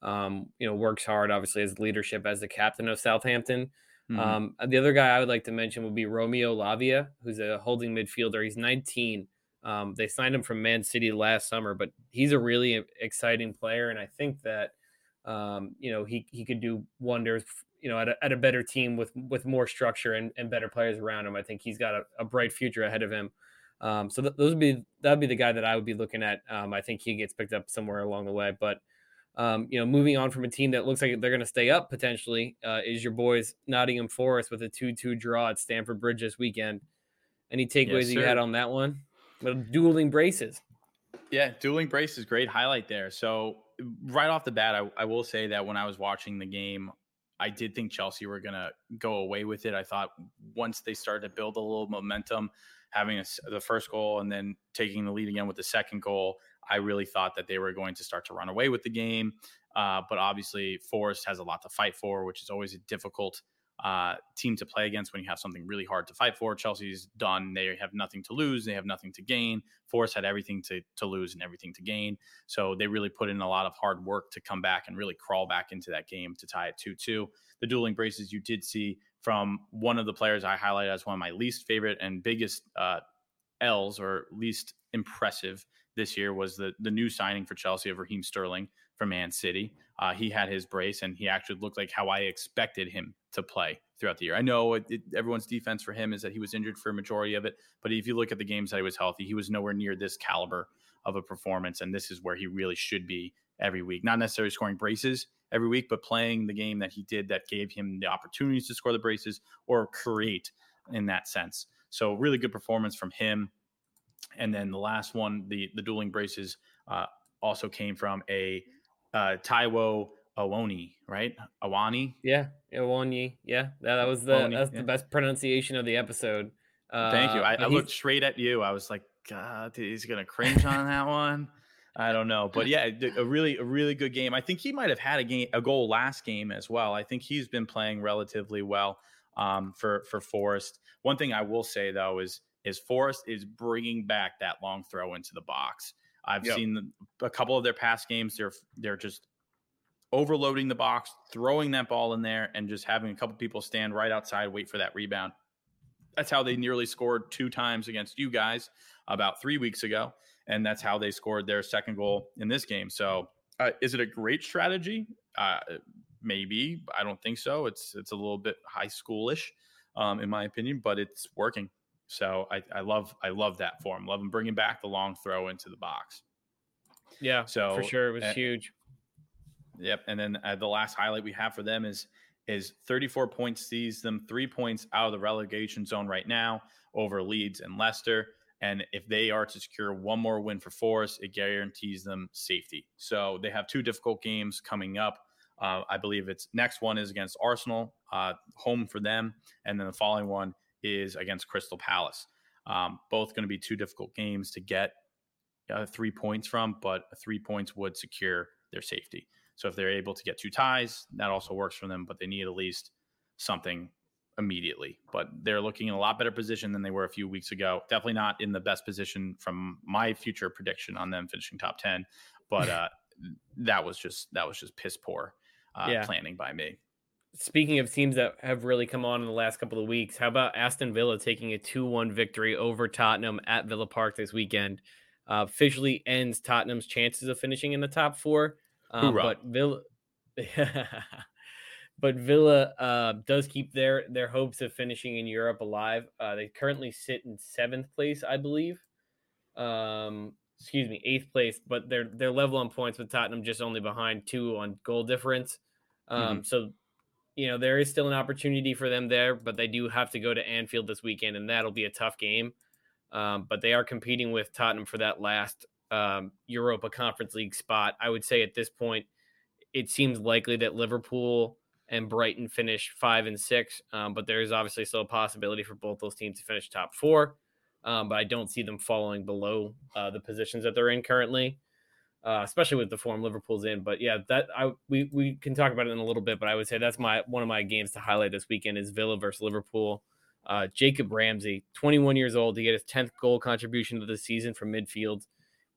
Um, you know, works hard. Obviously, as leadership as the captain of Southampton. Mm-hmm. Um, the other guy I would like to mention would be Romeo Lavia, who's a holding midfielder. He's 19. Um, they signed him from Man City last summer, but he's a really exciting player, and I think that um, you know he he could do wonders. You know, at a, at a better team with with more structure and, and better players around him. I think he's got a, a bright future ahead of him. Um, so th- those would be that'd be the guy that I would be looking at. Um, I think he gets picked up somewhere along the way, but um, you know, moving on from a team that looks like they're going to stay up potentially uh, is your boys Nottingham Forest with a 2-2 draw at Stamford Bridge this weekend. Any takeaways yes, you had on that one? But dueling braces. Yeah, dueling braces, great highlight there. So right off the bat, I, I will say that when I was watching the game, I did think Chelsea were going to go away with it. I thought once they started to build a little momentum, having a, the first goal and then taking the lead again with the second goal, I really thought that they were going to start to run away with the game. Uh, but obviously, Forest has a lot to fight for, which is always a difficult uh, team to play against when you have something really hard to fight for. Chelsea's done; they have nothing to lose, they have nothing to gain. Forest had everything to to lose and everything to gain, so they really put in a lot of hard work to come back and really crawl back into that game to tie it two two. The dueling braces you did see from one of the players I highlighted as one of my least favorite and biggest uh, L's or least impressive this year was the the new signing for Chelsea of Raheem Sterling from Man City. Uh, he had his brace, and he actually looked like how I expected him to play throughout the year. I know it, it, everyone's defense for him is that he was injured for a majority of it, but if you look at the games that he was healthy, he was nowhere near this caliber of a performance, and this is where he really should be every week. Not necessarily scoring braces every week, but playing the game that he did that gave him the opportunities to score the braces or create in that sense. So really good performance from him. And then the last one, the the dueling braces, uh, also came from a uh, Taiwo Awoni, right? Awani. Yeah, Awani. Yeah, that, that was the that's yeah. the best pronunciation of the episode. Uh, Thank you. I, I looked straight at you. I was like, God, he's gonna cringe on that one. I don't know, but yeah, a really, a really good game. I think he might have had a game, a goal last game as well. I think he's been playing relatively well um, for for Forest. One thing I will say though is is Forest is bringing back that long throw into the box. I've Yep. seen the, a couple of their past games. They're they're just overloading the box, throwing that ball in there, and just having a couple people stand right outside, wait for that rebound. That's how they nearly scored two times against you guys about three weeks ago, and that's how they scored their second goal in this game. So, uh, is it a great strategy? Uh, maybe I don't think so. It's it's a little bit high schoolish, um, in my opinion, but it's working. So I, I love I love that for him. Love him bringing back the long throw into the box. yeah, So, for sure it was uh, huge. Yep. And then uh, the last highlight we have for them is is 34 points sees them three points out of the relegation zone right now over Leeds and Leicester. And if they are to secure one more win for Forest, it guarantees them safety. So they have two difficult games coming up. Uh, I believe it's next one is against Arsenal, uh, home for them, and then the following one is against Crystal Palace. Um, both going to be two difficult games to get uh, three points from, but three points would secure their safety. So if they're able to get two ties, that also works for them, but they need at least something immediately. But they're looking in a lot better position than they were a few weeks ago. Definitely not in the best position from my future prediction on them finishing top 10, but uh, that was just that was just piss poor uh, Yeah. planning by me. Speaking of teams that have really come on in the last couple of weeks, how about Aston Villa taking a 2 1 victory over Tottenham at Villa Park this weekend? Uh, officially ends Tottenham's chances of finishing in the top four. Um, but Villa. But Villa uh, does keep their their hopes of finishing in Europe alive. Uh, they currently sit in seventh place, I believe. Um, excuse me, eighth place, but they're they're level on points with Tottenham, just only behind two on goal difference. Um, So, you know, there is still an opportunity for them there, but they do have to go to Anfield this weekend, and that'll be a tough game. Um, but they are competing with Tottenham for that last um, Europa Conference League spot. I would say at this point, it seems likely that Liverpool and Brighton finish five and six, um, but there is obviously still a possibility for both those teams to finish top four. Um, but I don't see them falling below uh, the positions that they're in currently, uh, especially with the form Liverpool's in. But yeah, that I we we can talk about it in a little bit. But I would say that's my one of my games to highlight this weekend is Villa versus Liverpool. Uh, Jacob Ramsey, 21 years old, to get his 10th goal contribution of the season from midfield.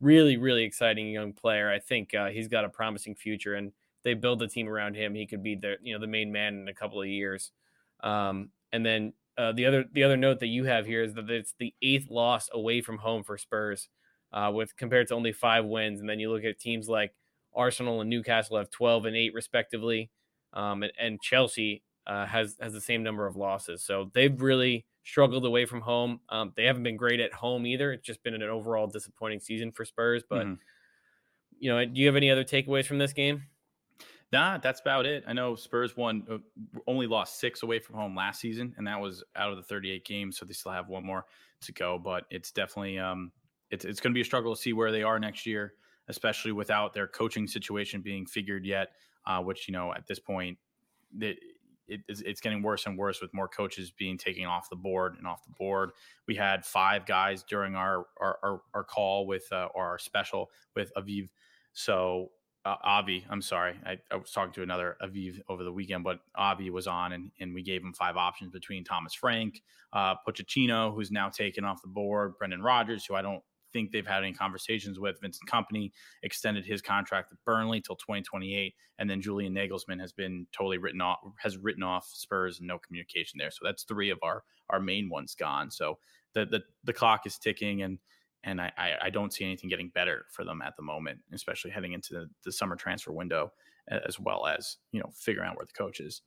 Really, really exciting young player. I think uh, he's got a promising future, and they build the team around him. He could be the you know the main man in a couple of years. Um, and then uh, the other the other note that you have here is that it's the eighth loss away from home for Spurs, uh, with compared to only five wins. And then you look at teams like Arsenal and Newcastle have 12 and eight respectively, um, and, and Chelsea uh, has has the same number of losses. So they've really struggled away from home. Um, they haven't been great at home either. It's just been an overall disappointing season for Spurs. But Mhm. you know, do you have any other takeaways from this game? Nah, that's about it. I know Spurs won, uh, only lost six away from home last season, and that was out of the 38 games. So they still have one more to go. But it's definitely, um, it's it's going to be a struggle to see where they are next year, especially without their coaching situation being figured yet. Uh, which you know at this point, it, it, it's it's getting worse and worse with more coaches being taken off the board and off the board. We had five guys during our our, our, our call with uh, or our special with Aviv. So uh, Avi, I'm sorry, I, I was talking to another Aviv over the weekend, but Avi was on, and, and we gave him five options between Thomas Frank, uh, Pochettino, who's now taken off the board, Brendan Rodgers, who I don't think they've had any conversations with. Vincent Kompany extended his contract at Burnley till 2028, and then Julian Nagelsmann has been totally written off, has written off Spurs and no communication there. So that's three of our our main ones gone. So the the, the clock is ticking, and and I, I, I don't see anything getting better for them at the moment, especially heading into the, the summer transfer window, as well as you know figuring out where the coach is.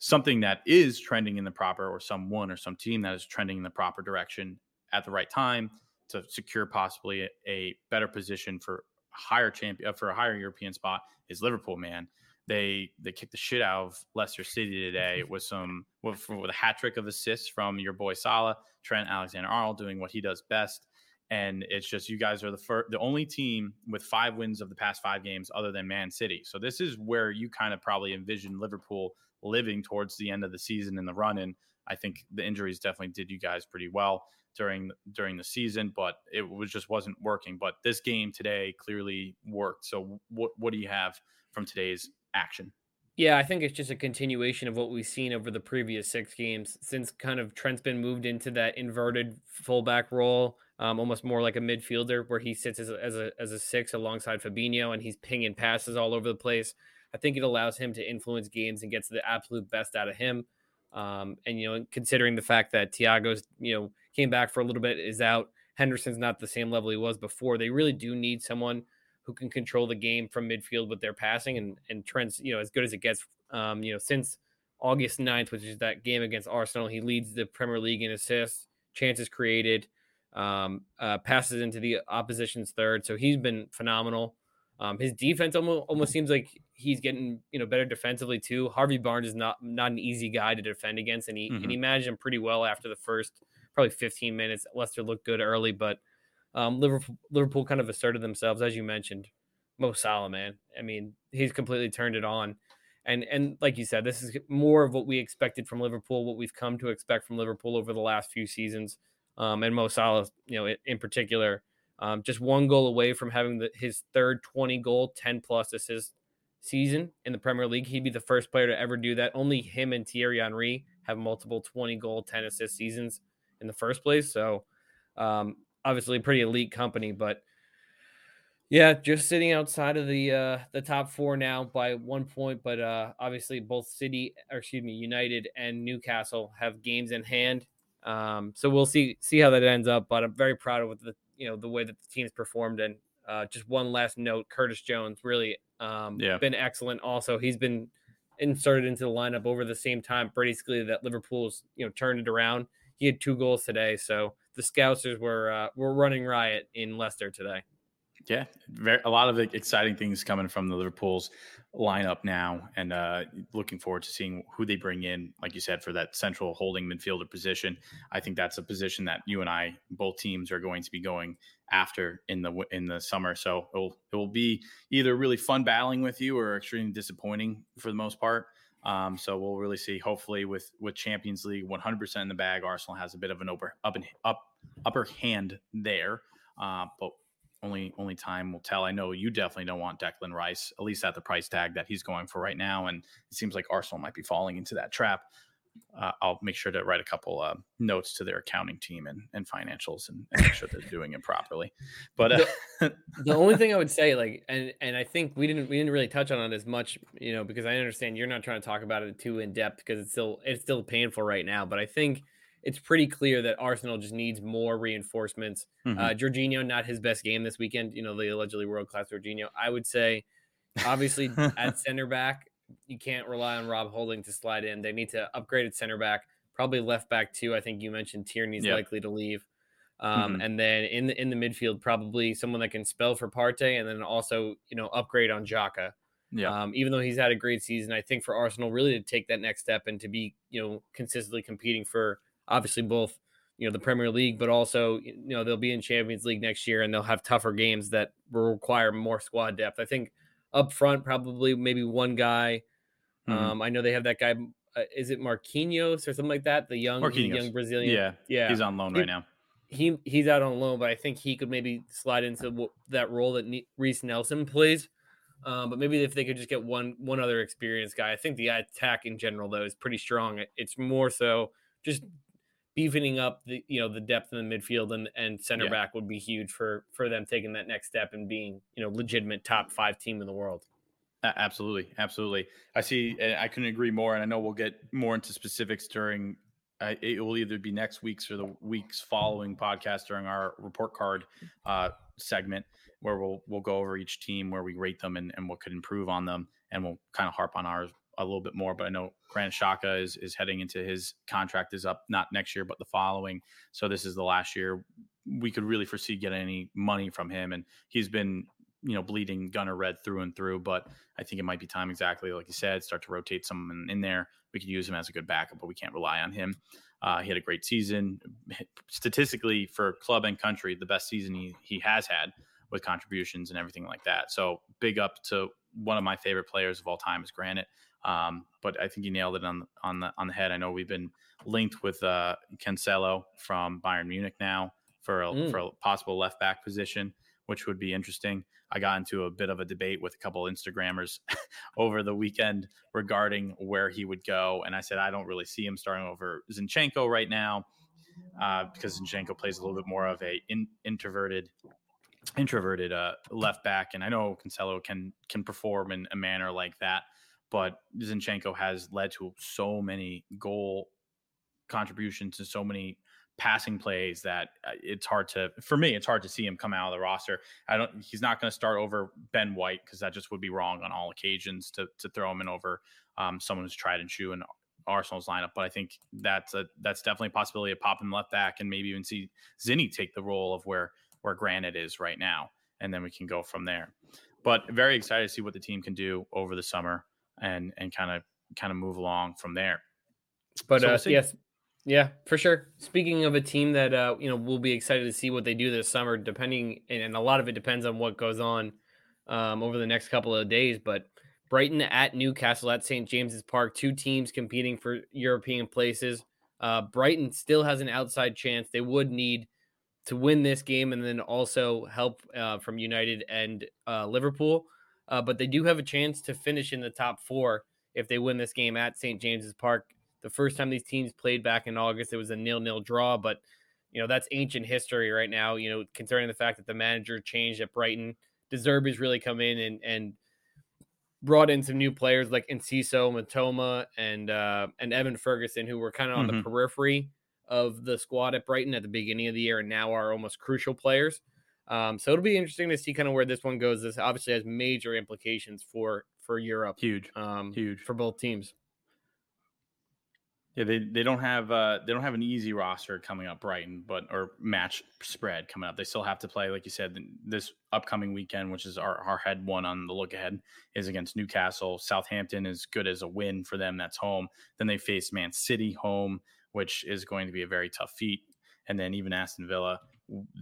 Something that is trending in the proper, or someone or some team that is trending in the proper direction at the right time to secure possibly a, a better position for higher champion uh, for a higher European spot is Liverpool. Man, they they kicked the shit out of Leicester City today with some with, with a hat trick of assists from your boy Salah, Trent Alexander Arnold doing what he does best and it's just you guys are the first, the only team with five wins of the past five games, other than Man City. So this is where you kind of probably envision Liverpool living towards the end of the season in the run. And I think the injuries definitely did you guys pretty well during during the season, but it was just wasn't working. But this game today clearly worked. So what what do you have from today's action? Yeah, I think it's just a continuation of what we've seen over the previous six games since kind of Trent's been moved into that inverted fullback role, um, almost more like a midfielder where he sits as a, as a as a six alongside Fabinho and he's pinging passes all over the place. I think it allows him to influence games and gets the absolute best out of him. Um, and you know, considering the fact that Thiago's you know came back for a little bit, is out. Henderson's not the same level he was before. They really do need someone who can control the game from midfield with their passing and and Trent's you know as good as it gets. Um, you know since August 9th, which is that game against Arsenal, he leads the Premier League in assists, chances created, um, uh, passes into the opposition's third. So he's been phenomenal. Um, his defense almost, almost seems like he's getting you know better defensively too. Harvey Barnes is not not an easy guy to defend against, and he mm-hmm. and he managed him pretty well after the first probably 15 minutes. Leicester looked good early, but um, Liverpool, Liverpool kind of asserted themselves, as you mentioned. Mo Salah, man. I mean, he's completely turned it on, and and like you said, this is more of what we expected from Liverpool, what we've come to expect from Liverpool over the last few seasons. Um, and Mo Salah, you know, in particular, um, just one goal away from having the, his third 20 goal, 10 plus assist season in the Premier League. He'd be the first player to ever do that. Only him and Thierry Henry have multiple 20 goal, 10 assist seasons in the first place. So, um, obviously pretty elite company, but yeah, just sitting outside of the uh, the top four now by one point. But uh, obviously, both City, or excuse me, United and Newcastle have games in hand. Um, so we'll see see how that ends up. But I'm very proud of the you know the way that the team's performed. And uh, just one last note: Curtis Jones really um, yeah. been excellent. Also, he's been inserted into the lineup over the same time, basically that Liverpool's you know turned it around. He had two goals today, so the Scousers were uh, were running riot in Leicester today. Yeah, very, a lot of exciting things coming from the Liverpool's lineup now, and uh, looking forward to seeing who they bring in. Like you said, for that central holding midfielder position, I think that's a position that you and I, both teams, are going to be going after in the in the summer. So it will it will be either really fun battling with you or extremely disappointing for the most part. Um, so we'll really see. Hopefully, with with Champions League 100% in the bag, Arsenal has a bit of an upper up and up upper hand there. Uh, but only only time will tell. I know you definitely don't want Declan Rice, at least at the price tag that he's going for right now, and it seems like Arsenal might be falling into that trap uh, I'll make sure to write a couple uh, notes to their accounting team and, and financials and, and, make sure they're doing it properly. But uh, the, the, only thing I would say, like, and and I think we didn't we didn't really touch on it as much, you know, because I understand you're not trying to talk about it too in depth because it's still it's still painful right now. But I think it's pretty clear that Arsenal just needs more reinforcements. Mm-hmm. Uh, Jorginho, not his best game this weekend. You know, the allegedly world class Jorginho. I would say, obviously, at center back, you can't rely on Rob Holding to slide in. They need to upgrade at center back, probably left back too. I think you mentioned Tierney's yep. likely to leave. Um, mm-hmm. And then in the in the midfield, probably someone that can spell for Partey, and then also you know upgrade on Xhaka. Yeah. Um, even though he's had a great season, I think for Arsenal really to take that next step and to be you know consistently competing for obviously both you know the Premier League, but also you know they'll be in Champions League next year and they'll have tougher games that will require more squad depth. I think up front, probably maybe one guy. Mm-hmm. Um, I know they have that guy. Uh, is it Marquinhos or something like that? The young, young Brazilian. Yeah, yeah. He's on loan he, right now. He he's out on loan, but I think he could maybe slide into that role that Reiss Nelson plays. Um, but maybe if they could just get one one other experienced guy, I think the attack in general though is pretty strong. It's more so just beefing up the you know the depth in the midfield and and center yeah. back would be huge for for them taking that next step and being you know legitimate top five team in the world. Absolutely, absolutely. I see. I couldn't agree more, and I know we'll get more into specifics during. Uh, it will either be next week's or the weeks following podcast during our report card uh, segment, where we'll we'll go over each team, where we rate them, and, and what could improve on them, and we'll kind of harp on ours a little bit more. But I know Granit Xhaka is is heading into his contract is up not next year but the following. So this is the last year we could really foresee getting any money from him, and he's been you know bleeding gunner red through and through. But I think it might be time exactly like you said, start to rotate someone in there. We could use him as a good backup, but we can't rely on him. Uh, he had a great season. Statistically, for club and country, the best season he, he has had with contributions and everything like that. So big up to one of my favorite players of all time is Granit. Um, but I think you nailed it on on the on the head. I know we've been linked with uh, Cancelo from Bayern Munich now for a, mm. for a possible left back position, which would be interesting. I got into a bit of a debate with a couple Instagrammers over the weekend regarding where he would go, and I said I don't really see him starting over Zinchenko right now uh, because Zinchenko plays a little bit more of a in, introverted introverted uh, left back, and I know Cancelo can can perform in a manner like that, but Zinchenko has led to so many goal contributions and so many passing plays that uh, it's hard to for me it's hard to see him come out of the roster. I don't he's not going to start over ben white because that just would be wrong on all occasions to to throw him in over um, someone who's tried and true in arsenal's lineup but i think that's a that's definitely a possibility of popping left back and maybe even see zinni take the role of where where granit is right now and then we can go from there. But very excited to see what the team can do over the summer and and kind of kind of move along from there but so uh, we'll yes yeah, for sure. Speaking of a team that uh, you know we'll be excited to see what they do this summer, depending, and a lot of it depends on what goes on um, over the next couple of days. But Brighton at Newcastle at St James's Park, two teams competing for European places. Uh, Brighton still has an outside chance. They would need to win this game and then also help uh, from United and uh, Liverpool. Uh, but they do have a chance to finish in the top four if they win this game at St James's Park. The first time these teams played back in August, it was a nil-nil draw, but you know that's ancient history right now. You know, concerning the fact that the manager changed at Brighton, De Zerbi's really come in and and brought in some new players like Enciso, Mitoma, and uh, and Evan Ferguson, who were kind of on mm-hmm. the periphery of the squad at Brighton at the beginning of the year, and now are almost crucial players. Um, so it'll be interesting to see kind of where this one goes. This obviously has major implications for for Europe. Huge, um, huge for both teams. Yeah, they, they don't have uh, they don't have an easy roster coming up, Brighton, but or match spread coming up. They still have to play, like you said, this upcoming weekend, which is our, our head one on the look ahead, is against Newcastle. Southampton is good as a win for them. That's home. Then they face Man City home, which is going to be a very tough feat. And then even Aston Villa,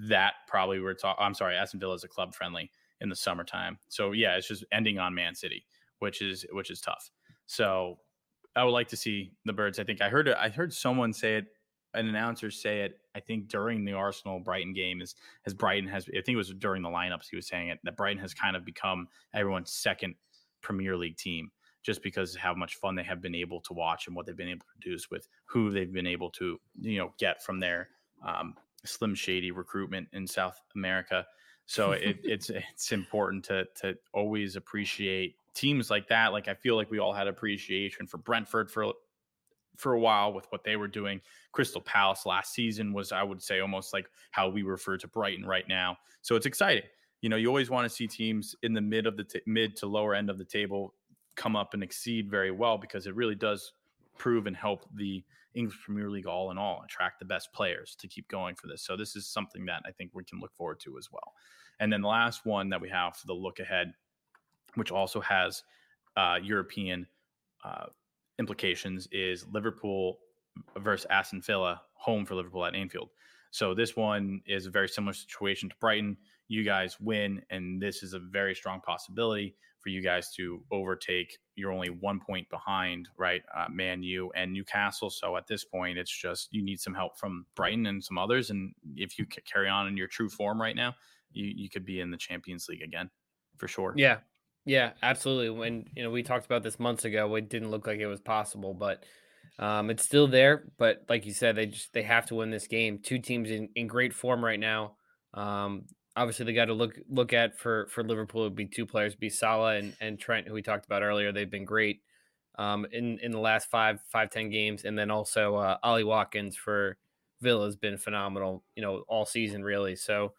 that probably we're talking. I'm sorry, Aston Villa is a club friendly in the summertime. So yeah, it's just ending on Man City, which is which is tough. So I would like to see the birds. I think I heard it I heard someone say it, an announcer say it. I think during the Arsenal Brighton game is as Brighton has. I think it was during the lineups he was saying it that Brighton has kind of become everyone's second Premier League team just because how much fun they have been able to watch and what they've been able to produce with who they've been able to you know get from their um, slim shady recruitment in South America. So it, it's it's important to to always appreciate teams like that, like I feel like we all had appreciation for Brentford for for a while with what they were doing. Crystal Palace last season was, I would say, almost like how we refer to Brighton right now. So it's exciting. You know, you always want to see teams in the mid of the t- mid to lower end of the table come up and exceed very well because it really does prove and help the English Premier League all in all attract the best players to keep going for this. So this is something that I think we can look forward to as well. And then the last one that we have for the look ahead which also has uh, European uh, implications, is Liverpool versus Aston Villa, home for Liverpool at Anfield. So this one is a very similar situation to Brighton. You guys win, and this is a very strong possibility for you guys to overtake. You're only one point behind, right? Uh, Man U and Newcastle. So at this point, it's just you need some help from Brighton and some others. And if you carry on in your true form right now, you you could be in the Champions League again for sure. Yeah, yeah, absolutely. When you know we talked about this months ago, it didn't look like it was possible, but um, it's still there. But like you said, they just they have to win this game. Two teams in, in great form right now. Um, obviously, the guy to look look at for for Liverpool would be two players, be Salah and, and Trent, who we talked about earlier. They've been great um, in in the last five five ten games, and then also uh, Ollie Watkins for Villa has been phenomenal. You know, all season really. So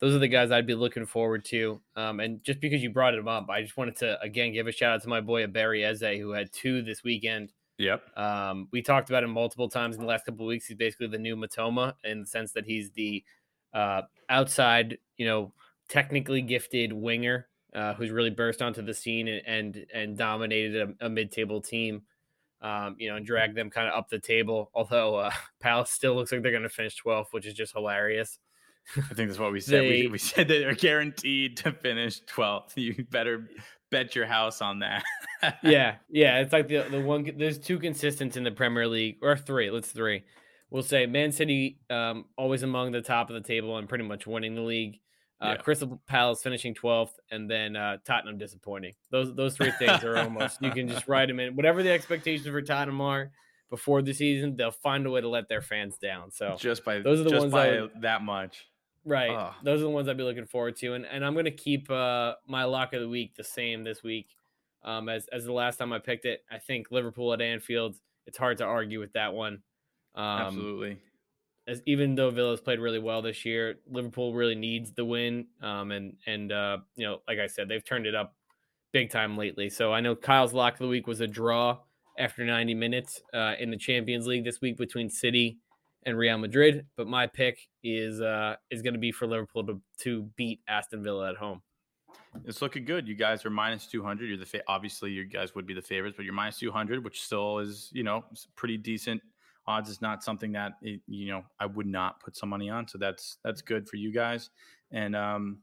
those are the guys I'd be looking forward to. Um, and just because you brought him up, I just wanted to again give a shout out to my boy Barry Eze, who had two this weekend. Yep. Um, we talked about him multiple times in the last couple of weeks. He's basically the new Mitoma in the sense that he's the uh, outside, you know, technically gifted winger uh, who's really burst onto the scene and and, and dominated a, a mid-table team um, you know, and dragged them kind of up the table. Although uh, Palace still looks like they're going to finish 12th, which is just hilarious. I think that's what we said. They- we, we said that they're guaranteed to finish 12th. You better bet your house on that. yeah, yeah. It's like the the one. There's two consistents in the Premier League, or three. Let's three. We'll say Man City, um, always among the top of the table and pretty much winning the league. Uh, Yeah. Crystal Palace finishing 12th, and then uh, Tottenham disappointing. Those those three things are almost you can just write them in. Whatever the expectations for Tottenham are before the season, they'll find a way to let their fans down. So just by Those are the ones by would- that much. Right. Those are the ones I'd be looking forward to. And and I'm gonna keep uh my lock of the week the same this week. Um as as the last time I picked it. I think Liverpool at Anfield, it's hard to argue with that one. Um Absolutely. as even though Villa's played really well this year, Liverpool really needs the win. Um and and uh you know, like I said, they've turned it up big time lately. So I know Kyle's lock of the week was a draw after 90 minutes uh in the Champions League this week between City and Real Madrid, but my pick is uh is going to be for Liverpool to to beat Aston Villa at home. It's looking good. You guys are minus 200. You're the fa- obviously you guys would be the favorites, but you're minus 200, which still is, you know, pretty decent odds. Is not something that it, you know I would not put some money on. So that's that's good for you guys. And um,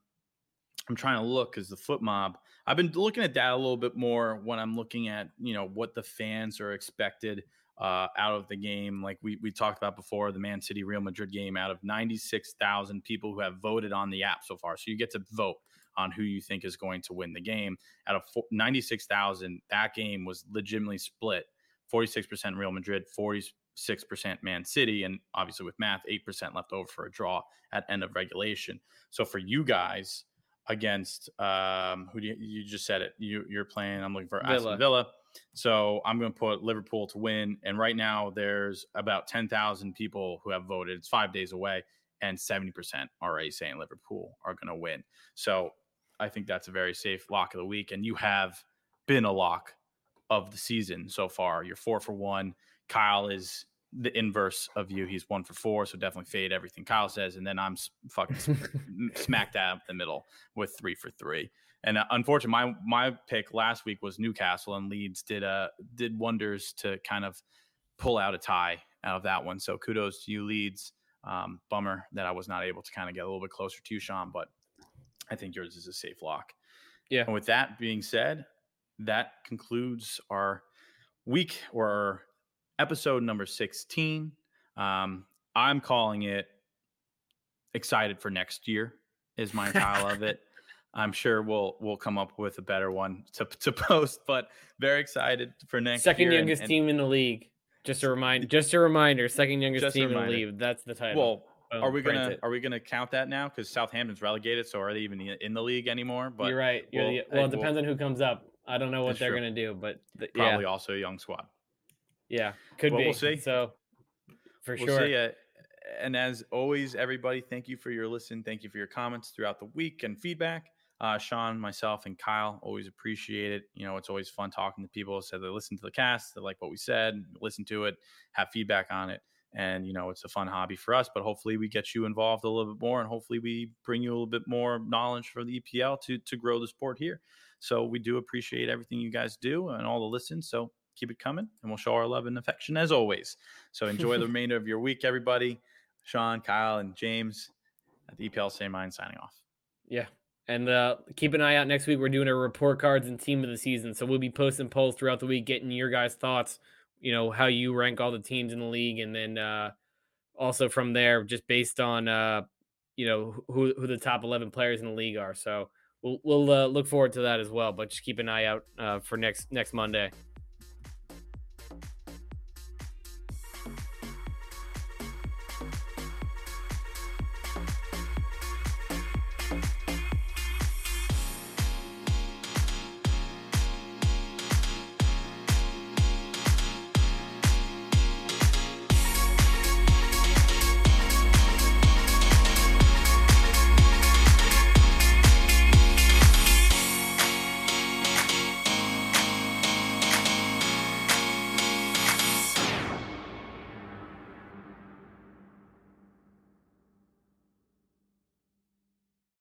I'm trying to look because the FotMob. I've been looking at that a little bit more when I'm looking at you know what the fans are expected uh, out of the game. Like we we talked about before, the Man City Real Madrid game. Out of 96,000 people who have voted on the app so far, so you get to vote on who you think is going to win the game. Out of 96,000, that game was legitimately split 46% Real Madrid, 46% Man City, and obviously with math, 8% left over for a draw at end of regulation. So for you guys against um, who do you, you just said it, you, you're playing, I'm looking for Villa. Aston Villa. So I'm going to put Liverpool to win. And right now there's about 10,000 people who have voted. It's five days away and 70% already saying Liverpool are going to win. So I think that's a very safe lock of the week. And you have been a lock of the season so far. You're four for one. Kyle is the inverse of you. He's one for four. So definitely fade everything Kyle says. And then I'm fucking smack dab the middle with three for three. And uh, unfortunately, my my pick last week was Newcastle, and Leeds did uh did wonders to kind of pull out a tie out of that one. So kudos to you, Leeds. Um, bummer that I was not able to kind of get a little bit closer to you, Sean, but I think yours is a safe lock. Yeah. And with that being said, that concludes our week or our episode number 16. Um, I'm calling it excited for next year is my title of it. I'm sure we'll we'll come up with a better one to, to post, but very excited for next Second year. and- youngest and- team in the league. Just a reminder. Just a reminder. Second youngest team in the league. That's the title. Well, Boom, are we gonna it. are we gonna count that now? Because Southampton's relegated, so are they even in the league anymore? But You're right. You're we'll- the, well, it we'll- depends on who comes up. I don't know what they're true. gonna do, but th- probably yeah, also a young squad. Yeah, could Well, be. we'll see. So for we'll sure. see. Uh, and as always, everybody, thank you for your listen. Thank you for your comments throughout the week and feedback. Uh, Sean, myself, and Kyle always appreciate it. You know, it's always fun talking to people. So they listen to the cast, they like what we said, listen to it, have feedback on it. And, you know, it's a fun hobby for us, but hopefully we get you involved a little bit more and hopefully we bring you a little bit more knowledge for the EPL to, to grow the sport here. So we do appreciate everything you guys do and all the listens. So keep it coming and we'll show our love and affection as always. So enjoy the remainder of your week, everybody. Sean, Kyle, and James at the EPL Same Mind signing off. Yeah. And uh, keep an eye out next week. We're doing our report cards and team of the season. So we'll be posting polls throughout the week, getting your guys' thoughts, you know, how you rank all the teams in the league. And then uh, also from there, just based on, uh, you know, who, who the top 11 players in the league are. So we'll, we'll uh, look forward to that as well. But just keep an eye out uh, for next next Monday.